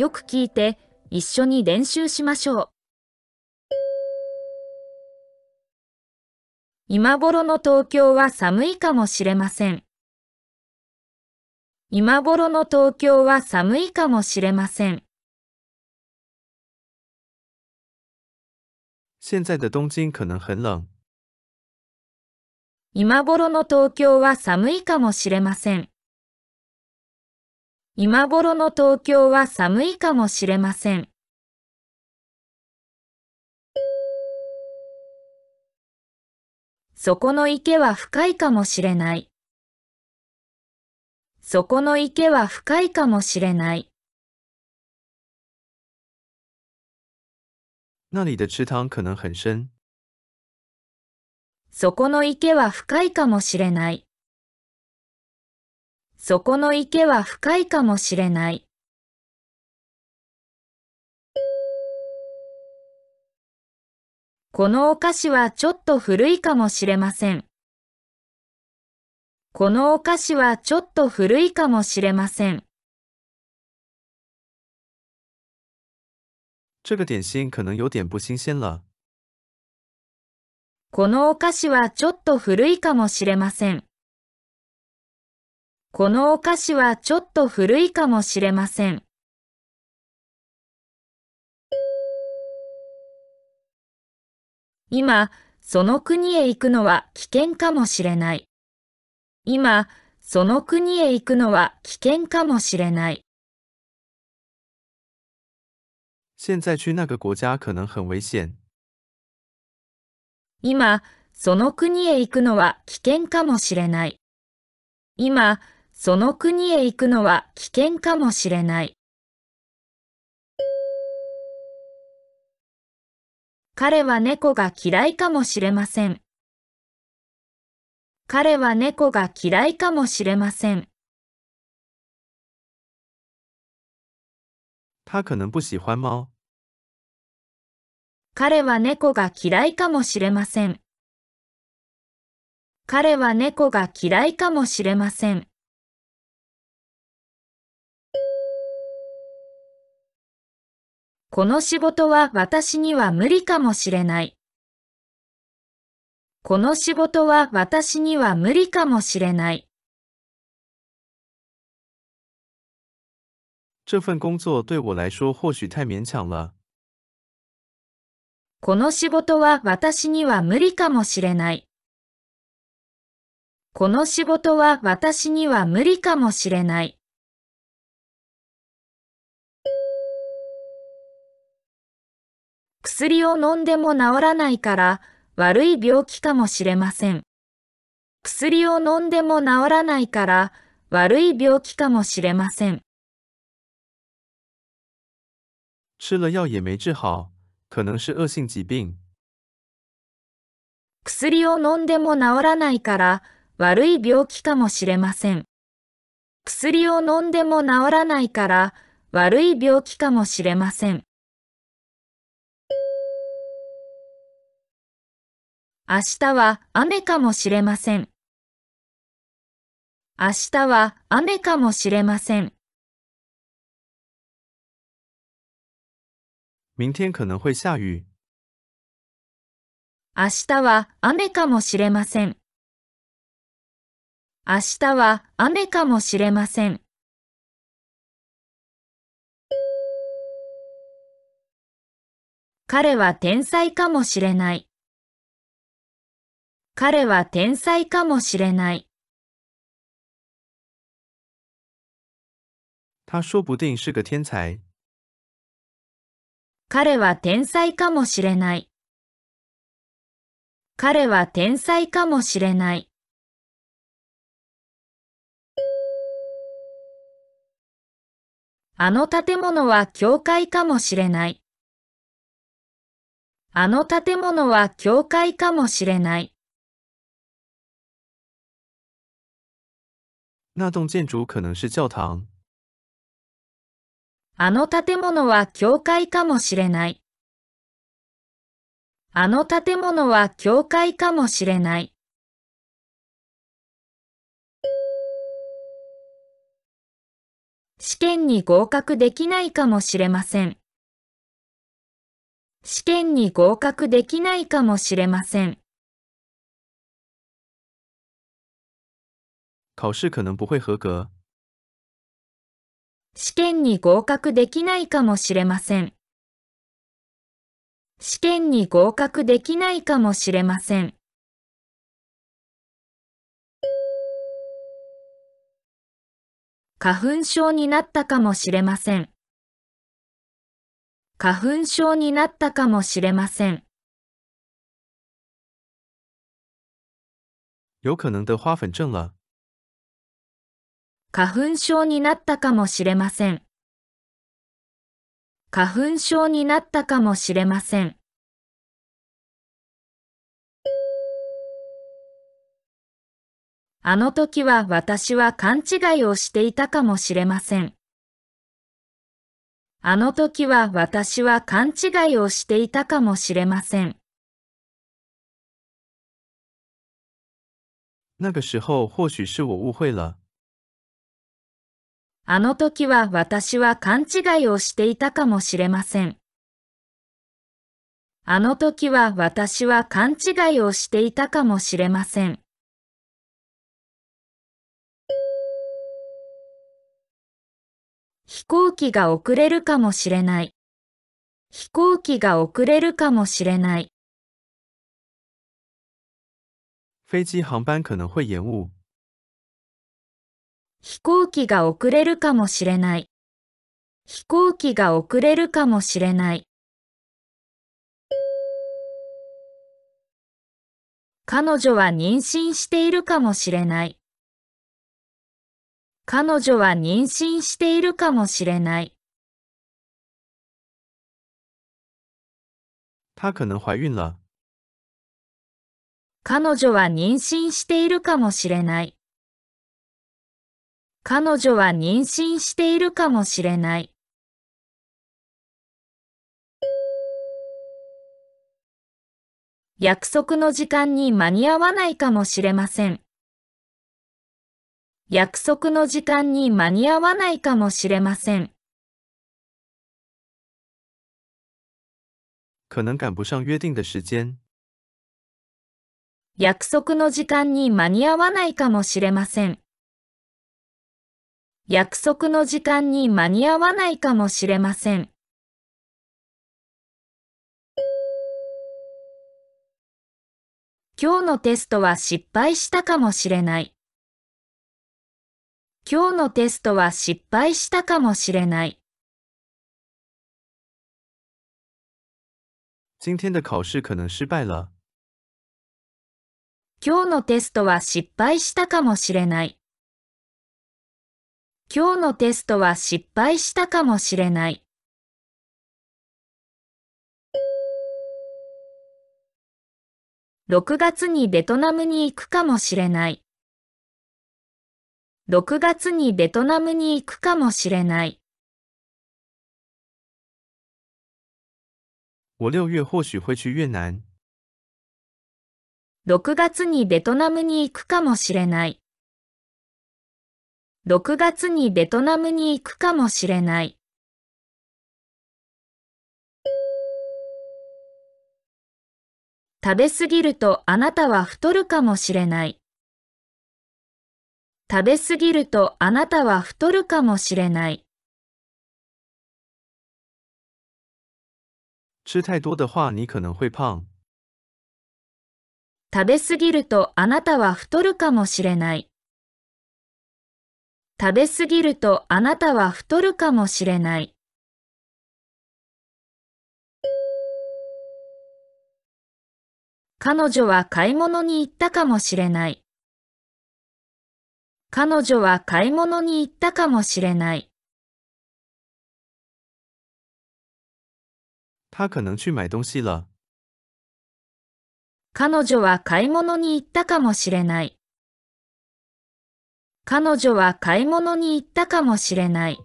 よく聞いて、一緒に練習しましょう。今頃の東京は寒いかもしれません。今頃の東京は寒いかもしれません。现在的东京可能很冷。今頃の東京は寒いかもしれません。今頃の東京は寒いかもしれません。そこの池は深いかもしれない。そこの池は深いかもしれない。那里的池塘可能很深。そこの池は深いかもしれない。そこの池は深いかもしれない。このお菓子はちょっと古いかもしれません。このお菓子はちょっと古いかもしれません。这个点心可能有点不新鲜了。このお菓子はちょっと古いかもしれません。このお菓子はちょっと古いかもしれません。今、その国へ行くのは危険かもしれない。今、その国へ行くのは危険かもしれない。现在去那个国家可能很危险。今、その国へ行くのは危険かもしれない。今、その国へ行くのは危険かもしれない。彼は猫が嫌いかもしれません。彼は猫が嫌いかもしれません。他可能不喜欢猫。彼は猫が嫌いかもしれません。彼は猫が嫌いかもしれません。この仕事は私には無理かもしれない。この仕事は私には無理かもしれない。这份工作对我来说或许太勉强了。この仕事は私には無理かもしれない。この仕事は私には無理かもしれない。薬を飲んでも治らないから悪い病気かもしれません。薬を飲んでも治らないから悪い病気かもしれません。吃了药也没治好，可能是恶性疾病。薬を飲んでも治らないから悪い病気かもしれません。薬を飲んでも治らないから悪い病気かもしれません。明日は雨かもしれません。明日は雨かもしれません。明天可能会下雨。明日は雨かもしれません。明日は雨かもしれません。彼は天才かもしれない。彼は天才かもしれない。他说不定是个天才。彼は天才かもしれない。彼は天才かもしれない。あの建物は教会かもしれない。あの建物は教会かもしれない。那栋建筑可能是教堂。あの建物は教会かもしれない。あの建物は教会かもしれない。試験に合格できないかもしれません。試験に合格できないかもしれません。考试可能不会合格。試験に合格できないかもしれません。試験に合格できないかもしれません。花粉症になったかもしれません。花粉症になったかもしれません。有可能得花粉症了。花粉症になったかもしれません。花粉症になったかもしれません。あの時は私は勘違いをしていたかもしれません。あの時は私は勘違いをしていたかもしれません。那个时候或许是我误会了。あの時は私は勘違いをしていたかもしれません。あの時は私は勘違いをしていたかもしれません。飛行機が遅れるかもしれない。飛行機が遅れるかもしれない。飞机航班可能会延误。飛行機が遅れるかもしれない。飛行機が遅れるかもしれない。彼女は妊娠しているかもしれない。彼女は妊娠しているかもしれない。她可能怀孕了。彼女は妊娠しているかもしれない。彼女は妊娠しているかもしれない。約束の時間に間に合わないかもしれません。約束の時間に間に合わないかもしれません。可能赶不上约定的时间。約束の時間に間に合わないかもしれません。約束の時間に間に合わないかもしれません。今日のテストは失敗したかもしれない。今日のテストは失敗したかもしれない。今。日のテストは失敗したかもしれない。今日のテストは失敗したかもしれない。6月にベトナムに行くかもしれない。6月にベトナムに行くかもしれない。我六月或许会去越南。6月にベトナムに行くかもしれない。6月にベトナムに行くかもしれない。食べすぎるとあなたは太るかもしれない。食べすぎるとあなたは太るかもしれない。吃太多的话，你可能会胖。食べすぎるとあなたは太るかもしれない。食べすぎるとあなたは太るかもしれない。彼女は買い物に行ったかもしれない。彼女は買い物に行ったかもしれない。他可能去买东西了。彼女は買い物に行ったかもしれない。彼女は買い物に行ったかもしれない。